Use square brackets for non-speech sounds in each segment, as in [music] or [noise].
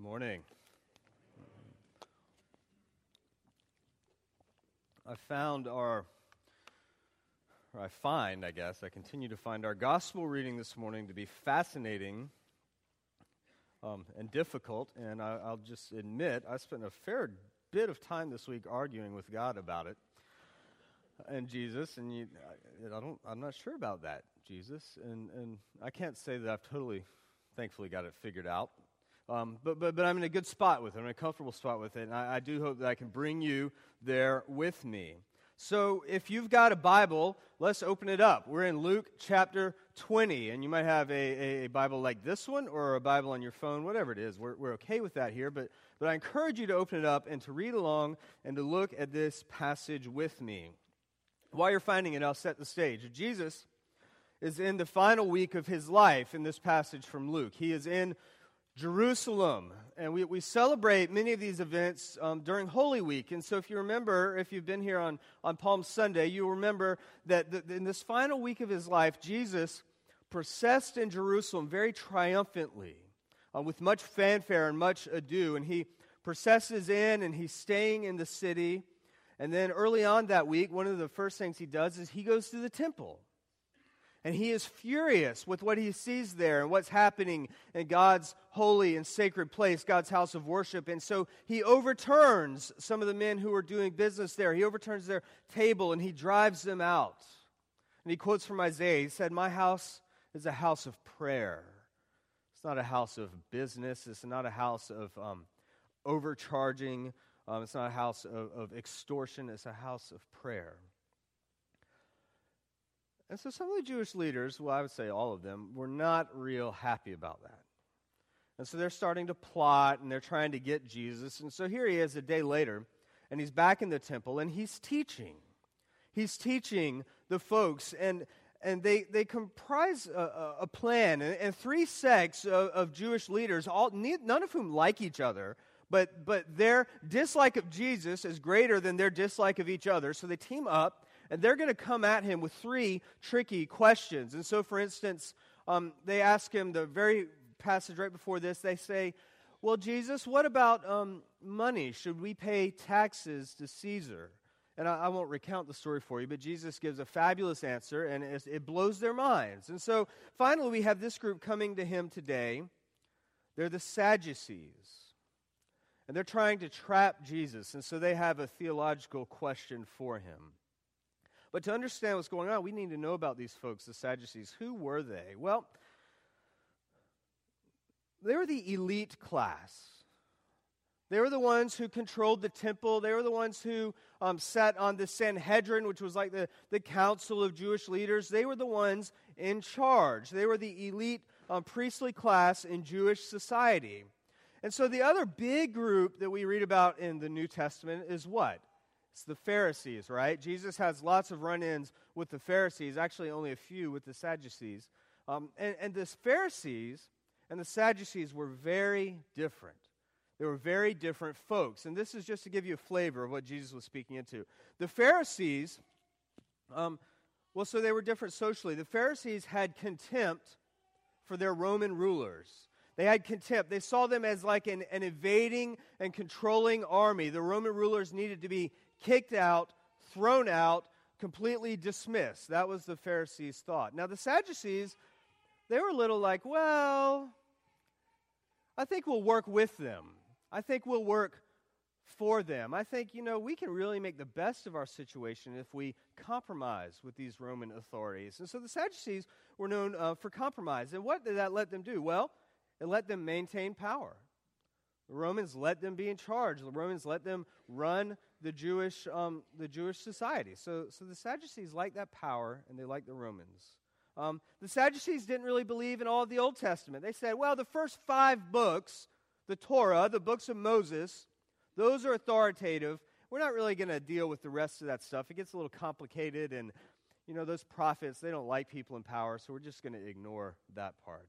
Good morning. I found our, or I find, I guess, I continue to find our gospel reading this morning to be fascinating um, and difficult. And I, will just admit, I spent a fair bit of time this week arguing with God about it and Jesus. And you, I don't, I'm not sure about that, Jesus. And, and I can't say that I've totally, thankfully, got it figured out. Um, but, but, but I'm in a good spot with it. I'm in a comfortable spot with it. And I, I do hope that I can bring you there with me. So if you've got a Bible, let's open it up. We're in Luke chapter 20. And you might have a, a, Bible like this one or a Bible on your phone, whatever it is. We're, we're okay with that here. But, but I encourage you to open it up and to read along and to look at this passage with me. While you're finding it, I'll set the stage. Jesus is in the final week of his life in this passage from Luke. He is in Jerusalem. And we, we celebrate many of these events um, during Holy Week. And so, if you remember, if you've been here on, on Palm Sunday, you remember that the, in this final week of his life, Jesus processed in Jerusalem very triumphantly, uh, with much fanfare and much ado. And he processes in and he's staying in the city. And then early on that week, one of the first things he does is he goes to the temple. And he is furious with what he sees there and what's happening in God's holy and sacred place, God's house of worship. And so he overturns some of the men who are doing business there. He overturns their table and he drives them out. And he quotes from Isaiah He said, My house is a house of prayer. It's not a house of business, it's not a house of um, overcharging, um, it's not a house of, of extortion, it's a house of prayer. And so some of the Jewish leaders, well, I would say all of them, were not real happy about that. And so they're starting to plot and they're trying to get Jesus. And so here he is a day later, and he's back in the temple and he's teaching. He's teaching the folks, and, and they, they comprise a, a plan. And, and, three sects of, of Jewish leaders, all, none of whom like each other, but, but their dislike of Jesus is greater than their dislike of each other. So they team up and they're going to come at him with three tricky questions. And so, for instance, um, they ask him the very passage right before this, they say, Well, Jesus, what about um, money? Should we pay taxes to Caesar? And I, I, won't recount the story for you, but Jesus gives a fabulous answer, and it, it blows their minds. And so finally, we have this group coming to him today. They're the Sadducees. And they're trying to trap Jesus, and so they have a theological question for him. But to understand what's going on, we need to know about these folks, the Sadducees. Who were they? Well, they were the elite class. They were the ones who controlled the temple. They were the ones who um, sat on the Sanhedrin, which was like the, the council of Jewish leaders. They were the ones in charge. They were the elite um, priestly class in Jewish society. And so the other big group that we read about in the New Testament is what? It's the Pharisees, right? Jesus has lots of run ins with the Pharisees, actually, only a few with the Sadducees. Um, and, and the Pharisees and the Sadducees were very different. They were very different folks. And this is just to give you a flavor of what Jesus was speaking into. The Pharisees, um, well, so they were different socially. The Pharisees had contempt for their Roman rulers. They had contempt. They saw them as like an, an invading and controlling army. The Roman rulers needed to be kicked out, thrown out, completely dismissed. That was the Pharisees' thought. Now, the Sadducees, they were a little like, well, I think we'll work with them. I think we'll work for them. I think, you know, we can really make the best of our situation if we compromise with these Roman authorities. And so the Sadducees were known uh, for compromise. And what did that let them do? Well, it let them maintain power. The Romans let them be in charge. The Romans let them run the Jewish, um, the Jewish society. So, so the Sadducees like that power, and they like the Romans. Um, the Sadducees didn't really believe in all of the Old Testament. They said, well, the first five books, the Torah, the books of Moses, those are authoritative. We're not really going to deal with the rest of that stuff. It gets a little complicated, and, you know, those prophets, they don't like people in power, so we're just going to ignore that part.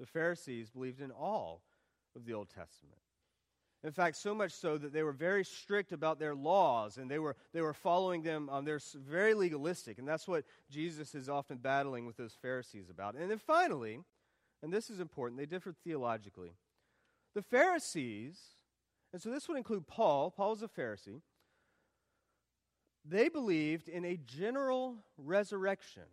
The Pharisees believed in all of the Old Testament. In fact, so much so that they were very strict about their laws and they were, they were following them. Um, they're very legalistic, and that's what Jesus is often battling with those Pharisees about. And then finally, and this is important, they differed theologically. The Pharisees, and so this would include Paul, Paul was a Pharisee, they believed in a general resurrection,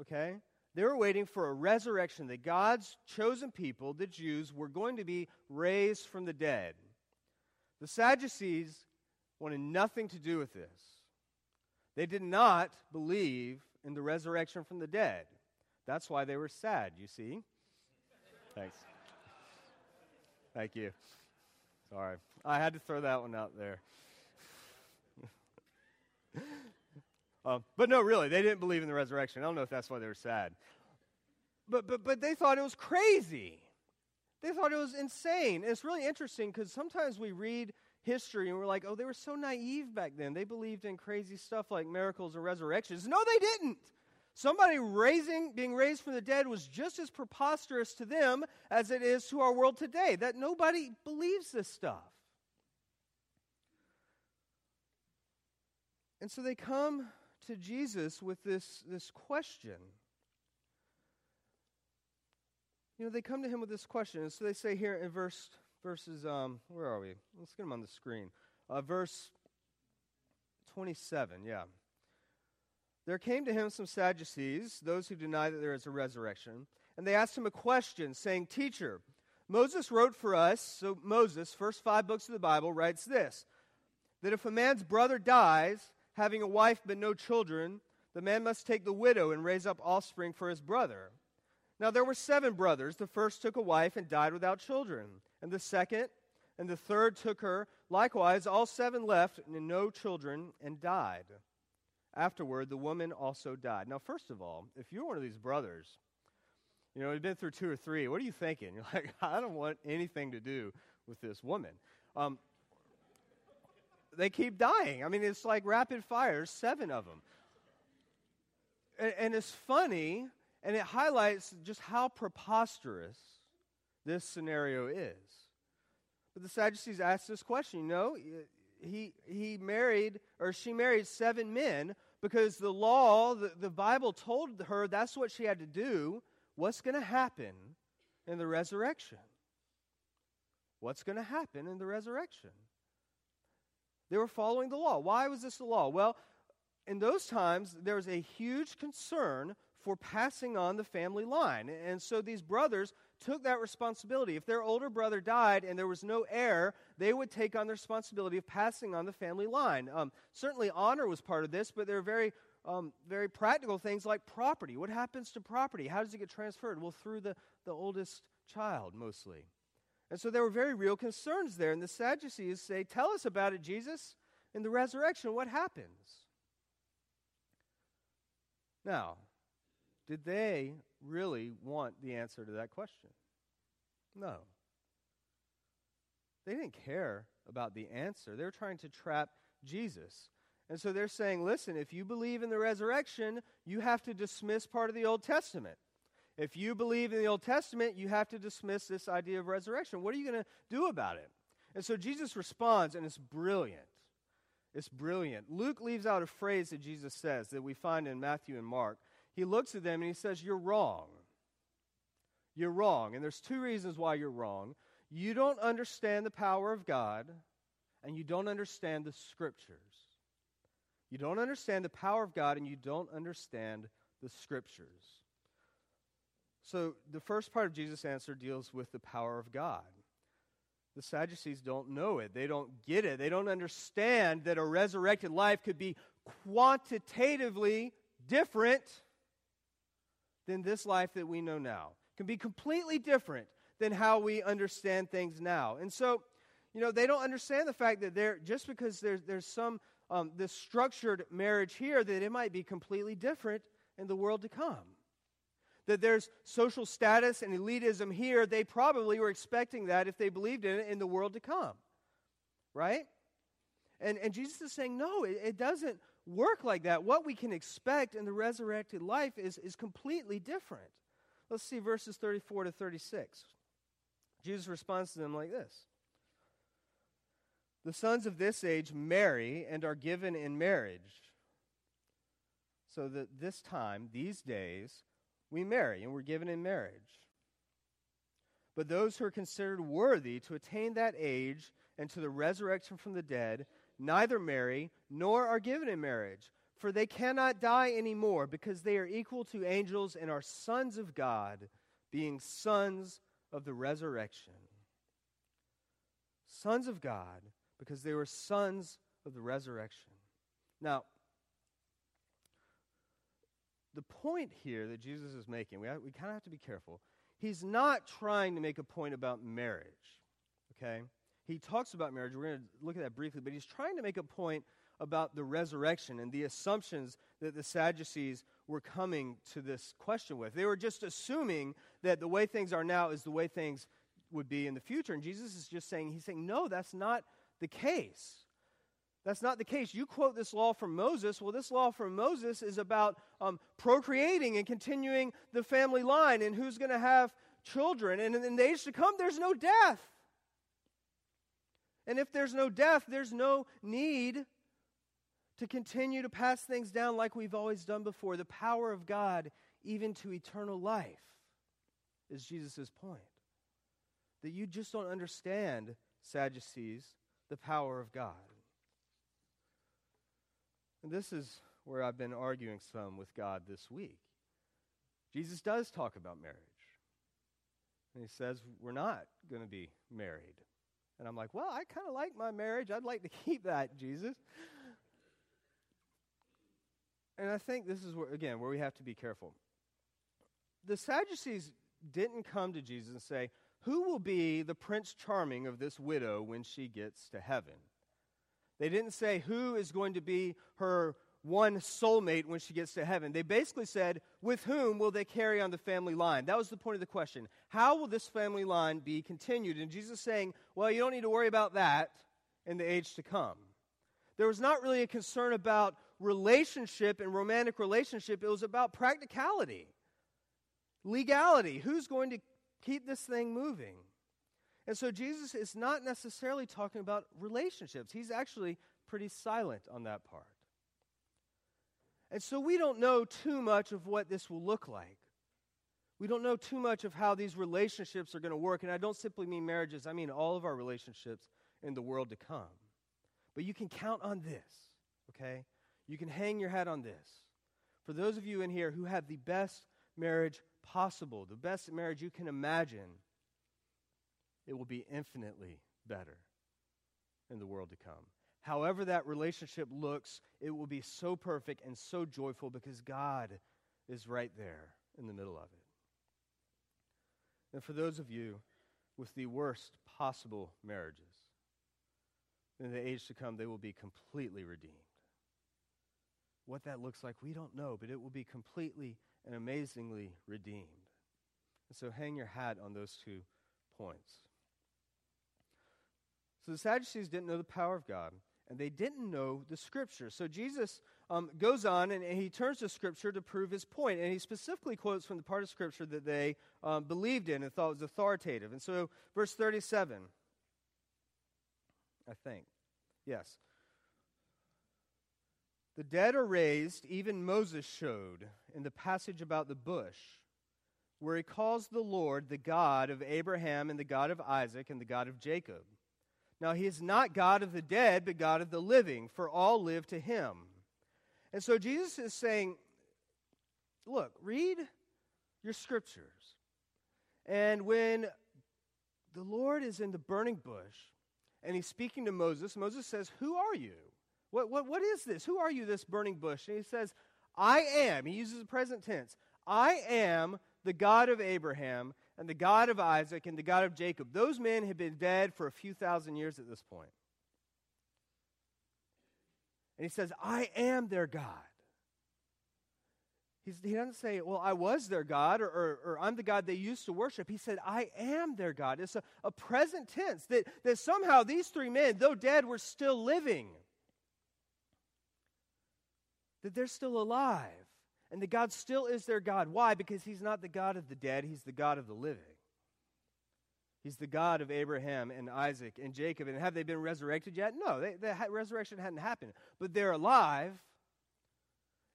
okay? They were waiting for a resurrection that God's chosen people, the Jews, were going to be raised from the dead. The Sadducees wanted nothing to do with this. They did not believe in the resurrection from the dead. That's why they were sad, you see. Thanks. Thank you. Sorry. I had to throw that one out there. [laughs] Um, but no, really, they didn't believe in the resurrection. I don't know if that's why they were sad. But, but, but they thought it was crazy. They thought it was insane. And it's really interesting because sometimes we read history and we're like, oh, they were so naive back then. They believed in crazy stuff like miracles and resurrections. No, they didn't. Somebody raising, being raised from the dead was just as preposterous to them as it is to our world today. That nobody believes this stuff. And so they come to Jesus with this, this question. You know, they come to him with this question. And so they say here in verse verses um where are we? Let's get them on the screen. Uh, verse 27, yeah. There came to him some Sadducees, those who deny that there is a resurrection, and they asked him a question, saying, Teacher, Moses wrote for us, so Moses, first five books of the Bible, writes this that if a man's brother dies, having a wife but no children, the man must take the widow and raise up offspring for his brother. Now there were seven brothers. The first took a wife and died without children, and the second and the third took her. Likewise, all seven left and no children and died. Afterward, the woman also died. Now, first of all, if you're one of these brothers, you know, you've been through two or three, what are you thinking? [laughs] You're like, I don't want anything to do with this woman. Um, they keep dying. I mean, it's like rapid fire, seven of them. And, and it's funny, and it highlights just how preposterous this scenario is. But the Sadducees asked this question, you know, he, he married, or she married seven men because the law, the, the Bible told her that's what she had to do. What's going to happen in the resurrection? What's going to happen in the resurrection? They were following the law. Why was this the law? Well, in those times, there was a huge concern for passing on the family line. And so these brothers took that responsibility. If their older brother died and there was no heir, they would take on the responsibility of passing on the family line. Um, certainly, honor was part of this, but there are very, um, very practical things like property. What happens to property? How does it get transferred? Well, through the, the oldest child, mostly. And so there were very real concerns there. And the Sadducees say, Tell us about it, Jesus. In the resurrection, what happens? Now, did they really want the answer to that question? No. They didn't care about the answer. They were trying to trap Jesus. And so they're saying, listen, if you believe in the resurrection, you have to dismiss part of the Old Testament. If you believe in the Old Testament, you have to dismiss this idea of resurrection. What are you going to do about it? And so Jesus responds, and it's brilliant. It's brilliant. Luke leaves out a phrase that Jesus says that we find in Matthew and Mark he looks at them and he says, You're wrong. You're wrong. And there's two reasons why you're wrong. You don't understand the power of God, and you don't understand the scriptures. You don't understand the power of God, and you don't understand the scriptures. So, the first part of Jesus' answer deals with the power of God. The Sadducees don't know it. They don't get it. They don't understand that a resurrected life could be quantitatively different than this life that we know now. Can be completely different than how we understand things now. And so, you know, they don't understand the fact that there just because there's there's some um, this structured marriage here that it might be completely different in the world to come. That there's social status and elitism here, they probably were expecting that if they believed in it in the world to come. Right? And, and Jesus is saying, no, it, it doesn't work like that. What we can expect in the resurrected life is, is completely different. Let's see verses 34 to 36. Jesus responds to them like this The sons of this age marry and are given in marriage. So that this time, these days, we marry and we're given in marriage. But those who are considered worthy to attain that age and to the resurrection from the dead neither marry nor are given in marriage, for they cannot die anymore because they are equal to angels and are sons of God, being sons of the resurrection. Sons of God because they were sons of the resurrection. Now, the point here that Jesus is making, we, we kind of have to be careful. He's not trying to make a point about marriage, okay? He talks about marriage. We're going to look at that briefly, but he's trying to make a point about the resurrection and the assumptions that the Sadducees were coming to this question with. They were just assuming that the way things are now is the way things would be in the future. And Jesus is just saying, He's saying, no, that's not the case. That's not the case. You quote this law from Moses. Well, this law from Moses is about um, procreating and continuing the family line and who's going to have children. And in the age to come, there's no death. And if there's no death, there's no need to continue to pass things down like we've always done before. The power of God, even to eternal life, is Jesus' point. That you just don't understand, Sadducees, the power of God. And this is where I've been arguing some with God this week. Jesus does talk about marriage. And he says, We're not going to be married. And I'm like, Well, I kind of like my marriage. I'd like to keep that, Jesus. And I think this is where, again, where we have to be careful. The Sadducees didn't come to Jesus and say, Who will be the prince charming of this widow when she gets to heaven? They didn't say who is going to be her one soulmate when she gets to heaven. They basically said, with whom will they carry on the family line? That was the point of the question. How will this family line be continued? And Jesus saying, well, you don't need to worry about that in the age to come. There was not really a concern about relationship and romantic relationship, it was about practicality, legality. Who's going to keep this thing moving? And so Jesus is not necessarily talking about relationships. He's actually pretty silent on that part. And so we don't know too much of what this will look like. We don't know too much of how these relationships are going to work. And I don't simply mean marriages, I mean all of our relationships in the world to come. But you can count on this, okay? You can hang your hat on this. For those of you in here who have the best marriage possible, the best marriage you can imagine, it will be infinitely better in the world to come. However, that relationship looks, it will be so perfect and so joyful because God is right there in the middle of it. And for those of you with the worst possible marriages, in the age to come, they will be completely redeemed. What that looks like, we don't know, but it will be completely and amazingly redeemed. And so hang your hat on those two points. So the Sadducees didn't know the power of God, and they didn't know the Scripture. So Jesus um, goes on and, and, he turns to Scripture to prove his point, and he specifically quotes from the part of Scripture that they um, believed in and thought was authoritative. And so, verse 37, I think. Yes. The dead are raised, even Moses showed in the passage about the bush, where he calls the Lord the God of Abraham and the God of Isaac and the God of Jacob. Now, he is not God of the dead, but God of the living, for all live to him. And so Jesus is saying, look, read your scriptures. And when the Lord is in the burning bush and he's speaking to Moses, Moses says, Who are you? What, what, what is this? Who are you, this burning bush? And he says, I am. He uses the present tense. I am the God of Abraham and the God of Isaac and the God of Jacob. Those men had been dead for a few thousand years at this point. And he says, I am their God. He's, he doesn't say, Well, I was their God or, or, or, I'm the God they used to worship. He said, I am their God. It's a, a present tense that, that somehow these three men, though dead, were still living. That they're still alive. And that God still is their God. Why? Because He's not the God of the dead, He's the God of the living. He's the God of Abraham and Isaac and Jacob. And have they been resurrected yet? No, they, the resurrection hadn't happened. But they're alive.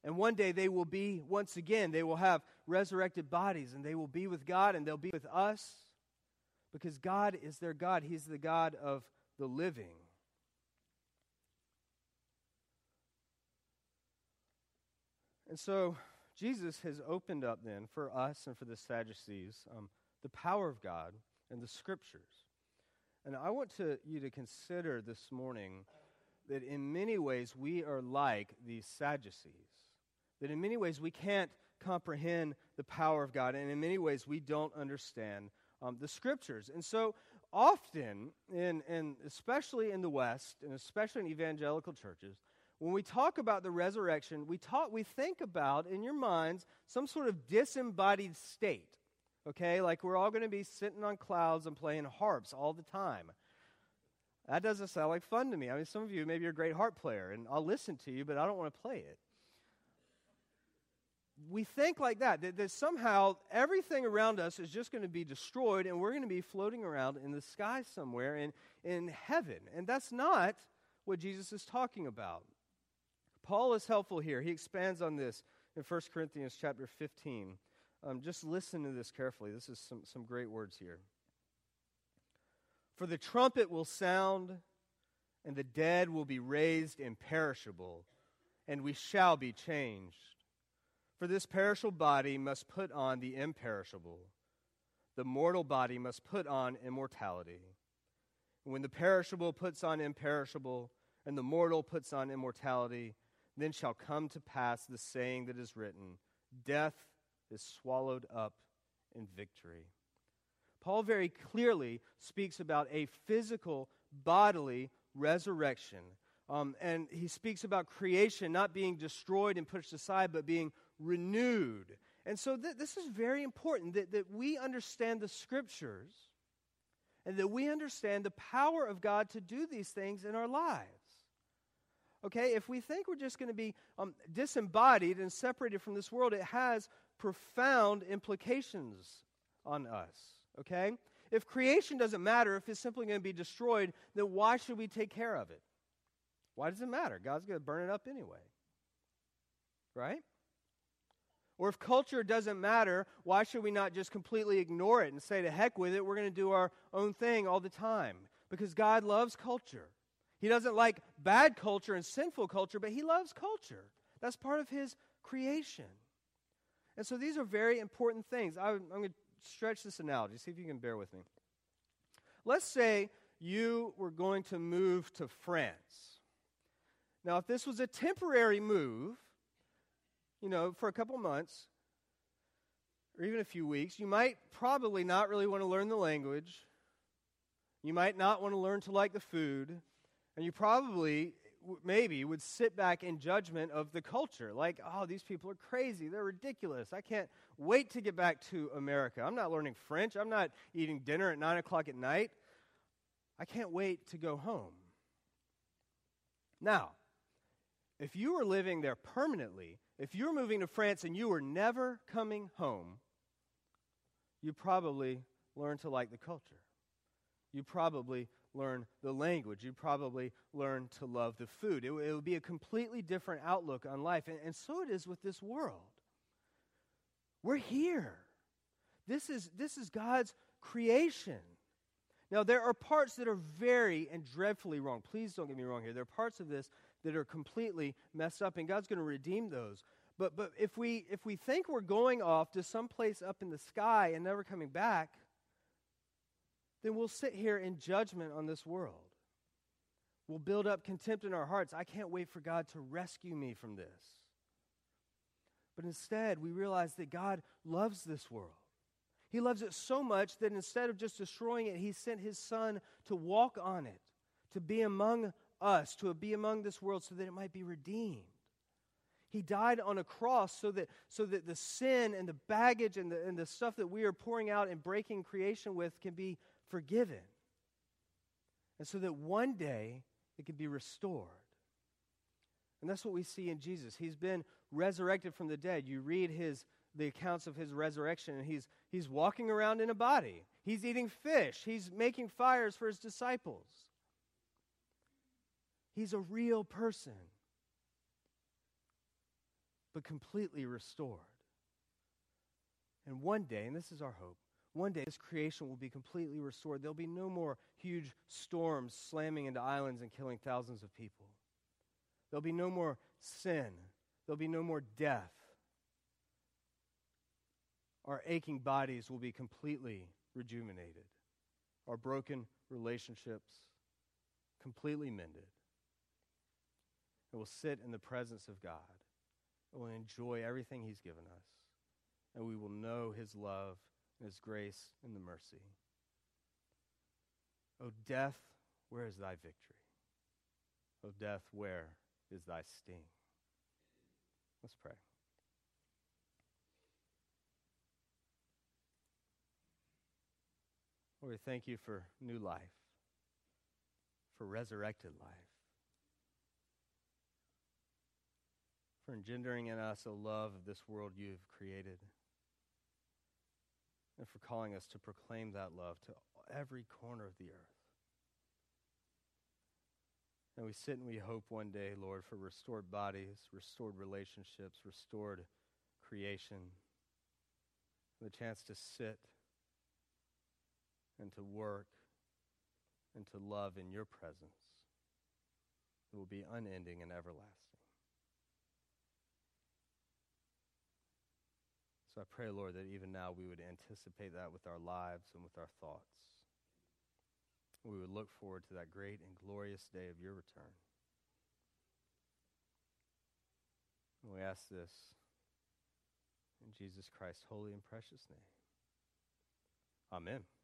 And one day they will be, once again, they will have resurrected bodies and they will be with God and they'll be with us. because God is their God. He's the God of the living. And so Jesus has opened up then for us and for the Sadducees um, the power of God and the scriptures. And I want to, you to consider this morning that in many ways we are like these Sadducees. That in many ways we can't comprehend the power of God, and in many ways we don't understand um, the scriptures. And so often, in, especially in the West, and especially in evangelical churches, when we talk about the resurrection, we, talk, we think about, in your minds, some sort of disembodied state. Okay? Like we're all going to be sitting on clouds and playing harps all the time. That doesn't sound like fun to me. I mean, some of you, maybe you're a great harp player, and I'll listen to you, but I don't want to play it. We think like that, that, that somehow everything around us is just going to be destroyed, and we're going to be floating around in the sky somewhere in, in heaven. And that's not what Jesus is talking about. Paul is helpful here. He expands on this in 1 Corinthians chapter 15. Um, just listen to this carefully. This is some, some great words here. For the trumpet will sound, and the dead will be raised imperishable, and we shall be changed. For this perishable body must put on the imperishable, the mortal body must put on immortality. And when the perishable puts on imperishable, and the mortal puts on immortality, then shall come to pass the saying that is written Death is swallowed up in victory. Paul very clearly speaks about a physical, bodily resurrection. Um, and he speaks about creation not being destroyed and pushed aside, but being renewed. And so th- this is very important that, that we understand the scriptures and that we understand the power of God to do these things in our lives. Okay, if we think we're just going to be um, disembodied and separated from this world, it has profound implications on us okay? If creation doesn't matter, if it's simply going to be destroyed, then why should we take care of it? Why does it matter? God's going to burn it up anyway. Right? Or if culture doesn't matter, why should we not just completely ignore it and say, to heck with it, we're going to do our own thing all the time? Because God loves culture. He doesn't like bad culture and sinful culture, but He loves culture. That's part of His creation. And so these are very important things. I, am going to stretch this analogy, see if you can bear with me. Let's say you were going to move to France. Now, if this was a temporary move, you know, for a couple months, or even a few weeks, you might probably not really want to learn the language. You might not want to learn to like the food. And you probably maybe would sit back in judgment of the culture. Like, oh, these people are crazy. They're ridiculous. I can't wait to get back to America. I'm not learning French. I'm not eating dinner at 9 o'clock at night. I can't wait to go home. Now, if you were living there permanently, if you were moving to France and you were never coming home, you probably learn to like the culture. You probably learn the language. You'd probably learn to love the food. It, it would be a completely different outlook on life. And, and so it is with this world. We're here. This is, this is God's creation. Now, there are parts that are very and dreadfully wrong. Please don't get me wrong here. There are parts of this that are completely messed up, and God's going to redeem those. But, but if, we, if we think we're going off to some place up in the sky and never coming back, then we'll sit here in judgment on this world. We'll build up contempt in our hearts. I can't wait for God to rescue me from this. But instead, we realize that God loves this world. He loves it so much that instead of just destroying it, He sent His Son to walk on it, to be among us, to be among this world so that it might be redeemed. He died on a cross so that, so that the sin and the baggage and the, and the stuff that we are pouring out and breaking creation with can be forgiven. And so that one day it can be restored. And that's what we see in Jesus. He's been resurrected from the dead. You read his the accounts of his resurrection and he's he's walking around in a body. He's eating fish. He's making fires for his disciples. He's a real person. But completely restored. And one day, and this is our hope, one day this creation will be completely restored. There'll be no more huge storms slamming into islands and killing thousands of people. There'll be no more sin. There'll be no more death. Our aching bodies will be completely rejuvenated. Our broken relationships completely mended. And we'll sit in the presence of God. And we'll enjoy everything He's given us. And we will know His love and His grace and the mercy. O death, where is thy victory? O death, where is thy sting? Let's pray. Lord, we thank you for new life, for resurrected life, for engendering in us a love of this world you've created, and for calling us to proclaim that love to every corner of the earth. And we sit and we hope one day, Lord, for restored bodies, restored relationships, restored creation, the chance to sit and to work and to love in your presence. It will be unending and everlasting. So I pray, Lord, that even now we would anticipate that with our lives and with our thoughts. We would look forward to that great and glorious day of your return. And we ask this in Jesus Christ's holy and precious name. Amen.